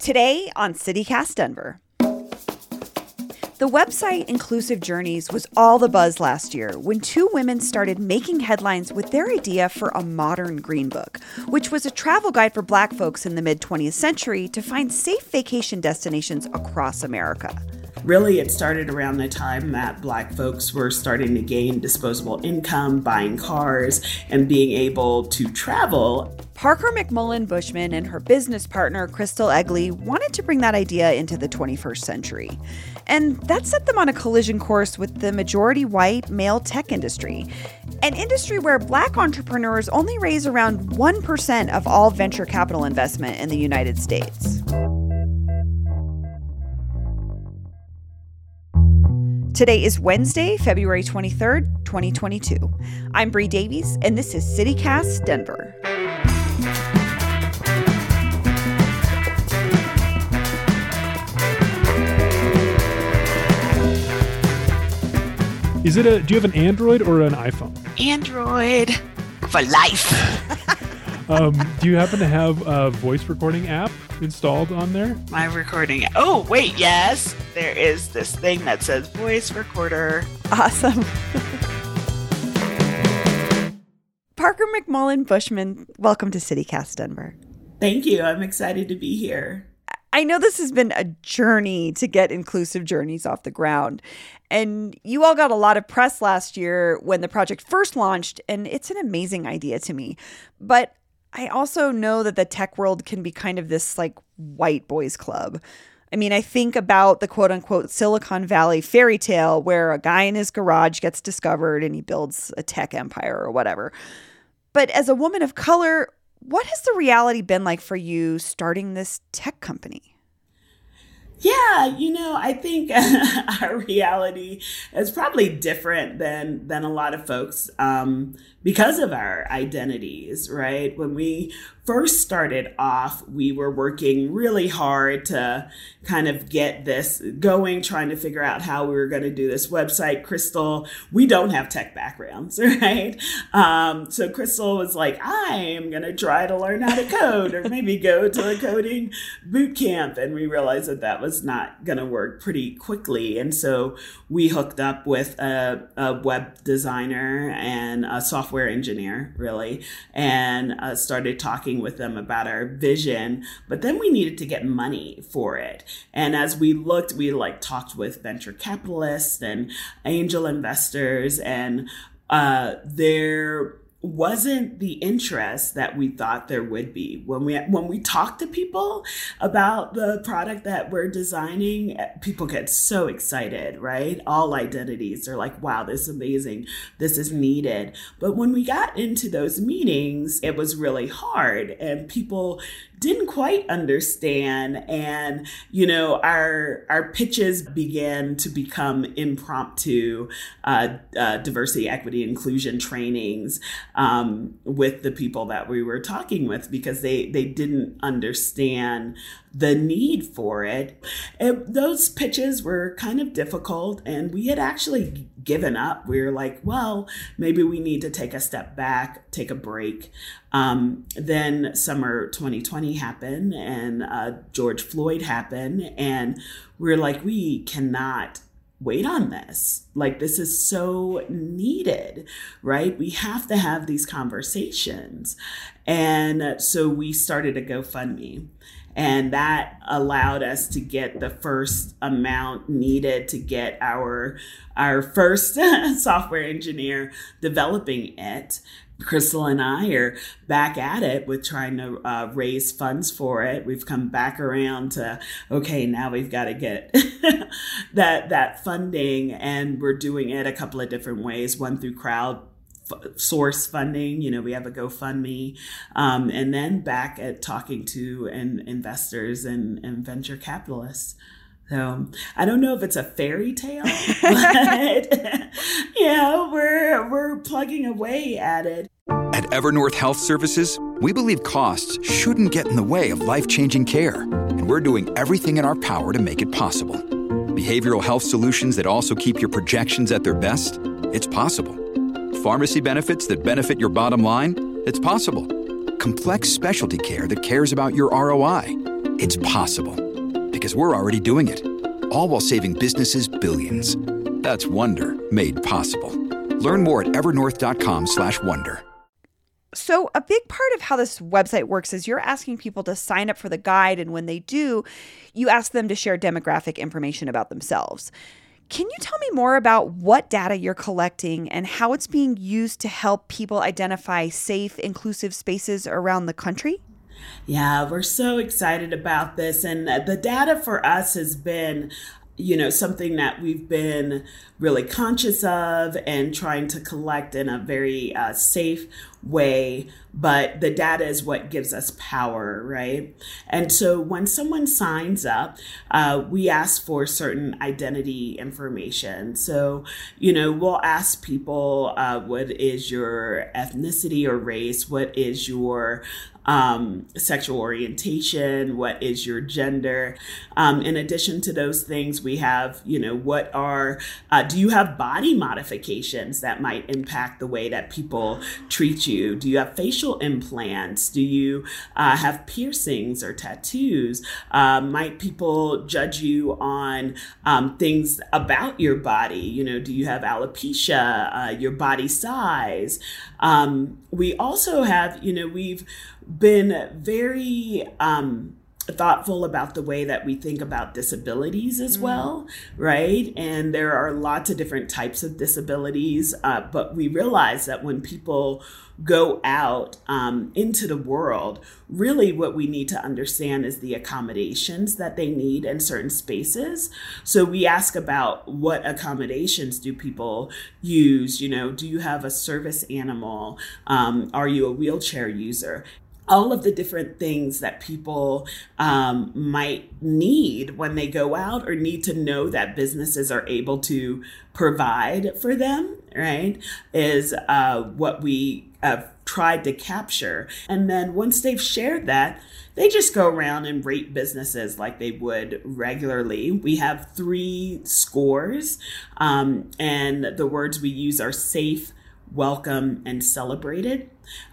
Today on CityCast Denver. The website Inclusive Journeys was all the buzz last year when two women started making headlines with their idea for a modern green book, which was a travel guide for black folks in the mid 20th century to find safe vacation destinations across America. Really, it started around the time that black folks were starting to gain disposable income, buying cars, and being able to travel. Parker McMullen Bushman and her business partner, Crystal Egli, wanted to bring that idea into the 21st century. And that set them on a collision course with the majority white male tech industry, an industry where black entrepreneurs only raise around 1% of all venture capital investment in the United States. Today is Wednesday, February 23rd, 2022. I'm Bree Davies, and this is CityCast Denver. Is it a? Do you have an Android or an iPhone? Android for life. Um, do you happen to have a voice recording app installed on there? My recording. Oh wait, yes, there is this thing that says voice recorder. Awesome. Parker McMullen Bushman, welcome to CityCast Denver. Thank you. I'm excited to be here. I know this has been a journey to get inclusive journeys off the ground. And you all got a lot of press last year when the project first launched, and it's an amazing idea to me. But I also know that the tech world can be kind of this like white boys club. I mean, I think about the quote unquote Silicon Valley fairy tale where a guy in his garage gets discovered and he builds a tech empire or whatever. But as a woman of color, what has the reality been like for you starting this tech company? Yeah, you know, I think our reality is probably different than than a lot of folks um, because of our identities, right? When we first started off, we were working really hard to kind of get this going, trying to figure out how we were going to do this website. Crystal, we don't have tech backgrounds, right? Um, so Crystal was like, I am going to try to learn how to code or maybe go to a coding boot camp. And we realized that that was not going to work pretty quickly. And so we hooked up with a, a web designer and a software engineer, really, and uh, started talking with them about our vision, but then we needed to get money for it. And as we looked, we like talked with venture capitalists and angel investors, and uh, there wasn't the interest that we thought there would be. When we when we talk to people about the product that we're designing eh, people get so excited right? All identities are like wow this is amazing. This is needed. But when we got into those meetings it was really hard and people didn't quite understand. And you know our our pitches began to become impromptu uh, uh, diversity equity inclusion trainings um, with the people that we were talking with because they they didn't understand the need for it. Those pitches were kind of difficult, and we had actually given up. We were like, well, maybe we need to take a step back, take a break. Um, then summer 2020 happened, and uh, George Floyd happened, and we we're like, we cannot wait on this. Like, this is so needed, right? We have to have these conversations. And so we started a GoFundMe and that allowed us to get the first amount needed to get our our first software engineer developing it Crystal and I are back at it with trying to uh, raise funds for it. We've come back around to okay, now we've got to get that that funding, and we're doing it a couple of different ways. One through crowd source funding. You know, we have a GoFundMe, um, and then back at talking to and investors and, and venture capitalists. So I don't know if it's a fairy tale, but yeah, we're we're plugging away at it. At Evernorth Health Services, we believe costs shouldn't get in the way of life-changing care, and we're doing everything in our power to make it possible. Behavioral health solutions that also keep your projections at their best? It's possible Pharmacy benefits that benefit your bottom line? It's possible. Complex specialty care that cares about your ROI. It's possible because we're already doing it. All while saving businesses billions. That's Wonder made possible. Learn more at evernorth.com/wonder. So, a big part of how this website works is you're asking people to sign up for the guide. And when they do, you ask them to share demographic information about themselves. Can you tell me more about what data you're collecting and how it's being used to help people identify safe, inclusive spaces around the country? Yeah, we're so excited about this. And the data for us has been you know, something that we've been really conscious of and trying to collect in a very uh, safe way. But the data is what gives us power, right? And so when someone signs up, uh, we ask for certain identity information. So, you know, we'll ask people uh, what is your ethnicity or race? What is your um, sexual orientation, what is your gender. Um, in addition to those things, we have, you know, what are, uh, do you have body modifications that might impact the way that people treat you? Do you have facial implants? Do you uh, have piercings or tattoos? Uh, might people judge you on um, things about your body? You know, do you have alopecia, uh, your body size? Um, we also have, you know, we've been very um, thoughtful about the way that we think about disabilities as mm. well, right? And there are lots of different types of disabilities, uh, but we realize that when people go out um, into the world, really what we need to understand is the accommodations that they need in certain spaces. So we ask about what accommodations do people use? You know, do you have a service animal? Um, are you a wheelchair user? All of the different things that people um, might need when they go out or need to know that businesses are able to provide for them, right? Is uh, what we have tried to capture. And then once they've shared that, they just go around and rate businesses like they would regularly. We have three scores, um, and the words we use are safe, welcome, and celebrated.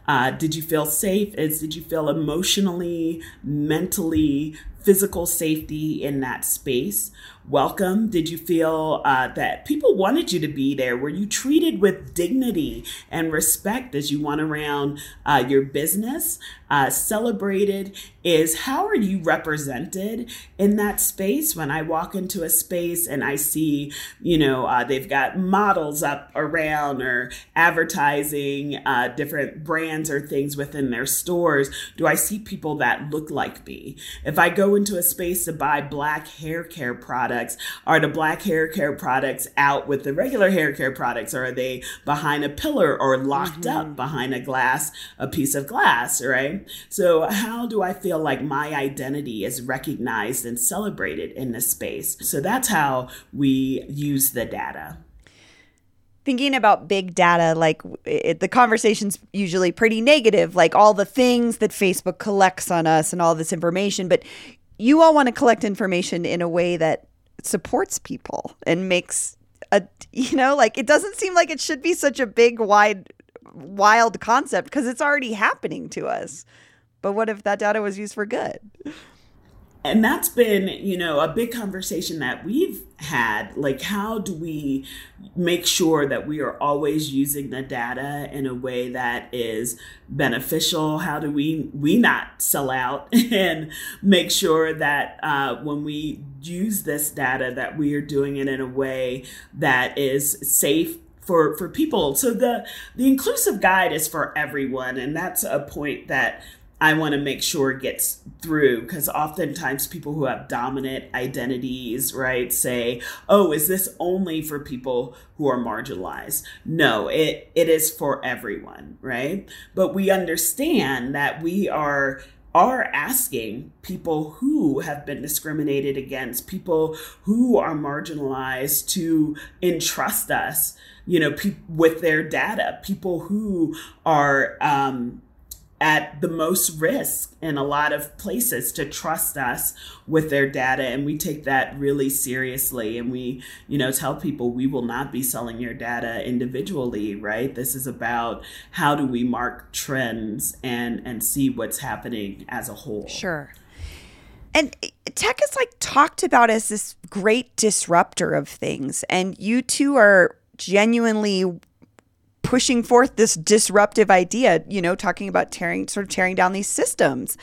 Uh, did you feel safe? Is did you feel emotionally, mentally, physical safety in that space? welcome? Did you feel uh, that people wanted you to be there? Were you treated with dignity and respect as you went around uh, your business? Uh, celebrated is how are you represented in that space? When I walk into a space and I see, you know, uh, they've got models up around or advertising uh, different brands or things within their stores, do I see people that look like me? If I go into a space to buy black hair care products? Are the black hair care products out with the regular hair care products? Or are they behind a pillar or locked mm-hmm. up behind a glass, a piece of glass, right? So, how do I feel like my identity is recognized and celebrated in this space? So, that's how we use the data thinking about big data, like it, the conversation's usually pretty negative, like all the things that Facebook collects on us and all this information. But you all want to collect information in a way that supports people and makes a you know like it doesn't seem like it should be such a big wide wild concept because it's already happening to us but what if that data was used for good and that's been you know a big conversation that we've had like how do we make sure that we are always using the data in a way that is beneficial? How do we we not sell out and make sure that uh, when we use this data that we are doing it in a way that is safe for for people? So the the inclusive guide is for everyone and that's a point that I want to make sure it gets through because oftentimes people who have dominant identities, right, say, "Oh, is this only for people who are marginalized?" No, it it is for everyone, right? But we understand that we are are asking people who have been discriminated against, people who are marginalized to entrust us, you know, pe- with their data, people who are um, at the most risk in a lot of places to trust us with their data and we take that really seriously and we you know tell people we will not be selling your data individually right this is about how do we mark trends and and see what's happening as a whole sure And eh, tech is like talked about as this great disruptor of things. And you two are genuinely pushing forth this disruptive idea, you know, talking about tearing, sort of tearing down these systems.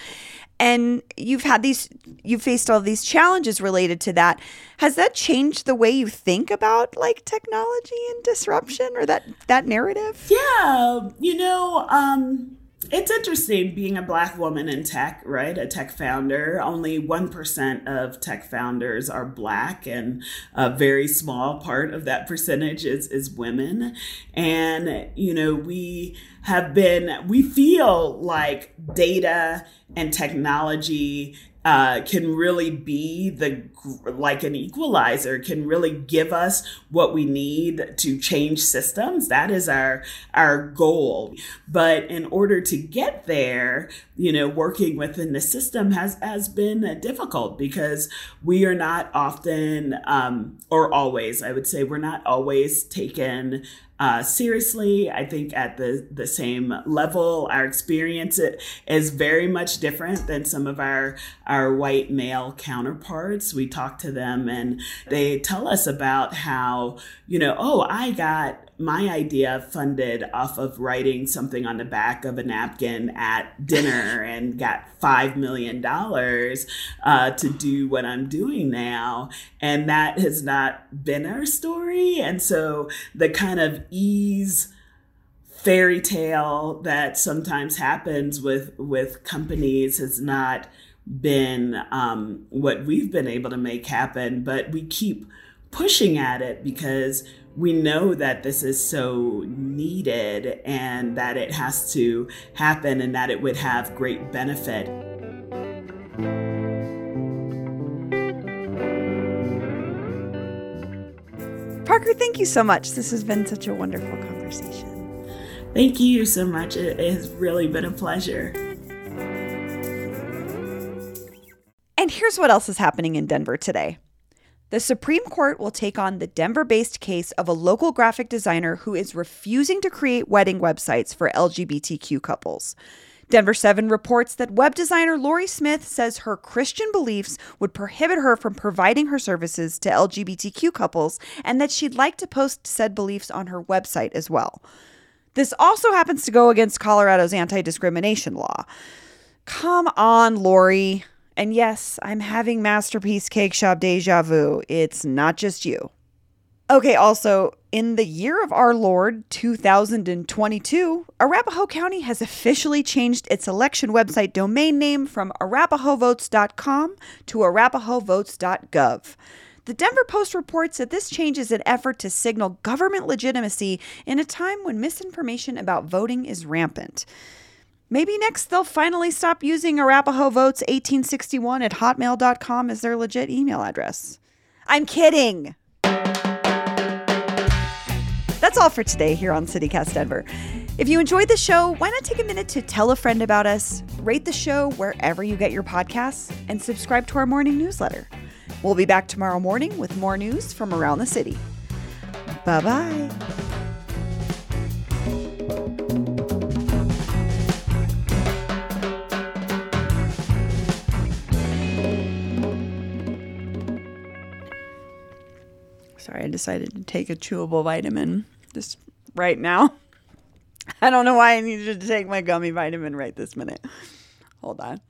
And you've had these, you've faced all these challenges related to that. Has that changed the way you think about like technology and disruption or that, that narrative? Yeah. You know, um, it's interesting being a black woman in tech, right? A tech founder. Only 1% of tech founders are black, and a very small part of that percentage is, is women. And, you know, we have been, we feel like data and technology uh, can really be the like an equalizer can really give us what we need to change systems. That is our our goal. But in order to get there you know working within the system has has been difficult because we are not often um, or always i would say we're not always taken uh, seriously. I think at the, the same level, our experience is very much different than some of our, our white male counterparts. We talk to them and they tell us about how, you know, oh, I got my idea funded off of writing something on the back of a napkin at dinner and got $5 million uh, to do what I'm doing now. And that has not been our story. And so the kind of ease, fairy tale that sometimes happens with with companies has not been um, what we've been able to make happen but we keep pushing at it because we know that this is so needed and that it has to happen and that it would have great benefit. Parker, thank you so much. This has been such a wonderful conversation. Thank you so much. It has really been a pleasure. And here's what else is happening in Denver today. The Supreme Court will take on the Denver based case of a local graphic designer who is refusing to create wedding websites for LGBTQ couples. Denver 7 reports that web designer Lorie Smith says her Christian beliefs would prohibit her from providing her services to LGBTQ couples and that she'd like to post said beliefs on her website as well. This also happens to go against Colorado's anti discrimination law. Come on, Lorie. And yes, I'm having Masterpiece Cake Shop deja vu. It's not just you. Okay, also, in the year of our Lord 2022, Arapahoe County has officially changed its election website domain name from arapahoevotes.com to arapahoevotes.gov. The Denver Post reports that this change is an effort to signal government legitimacy in a time when misinformation about voting is rampant. Maybe next they'll finally stop using Arapahoe Votes 1861 at hotmail.com as their legit email address. I'm kidding. That's all for today here on CityCast Denver. If you enjoyed the show, why not take a minute to tell a friend about us, rate the show wherever you get your podcasts, and subscribe to our morning newsletter. We'll be back tomorrow morning with more news from around the city. Bye bye. I decided to take a chewable vitamin just right now. I don't know why I needed to take my gummy vitamin right this minute. Hold on.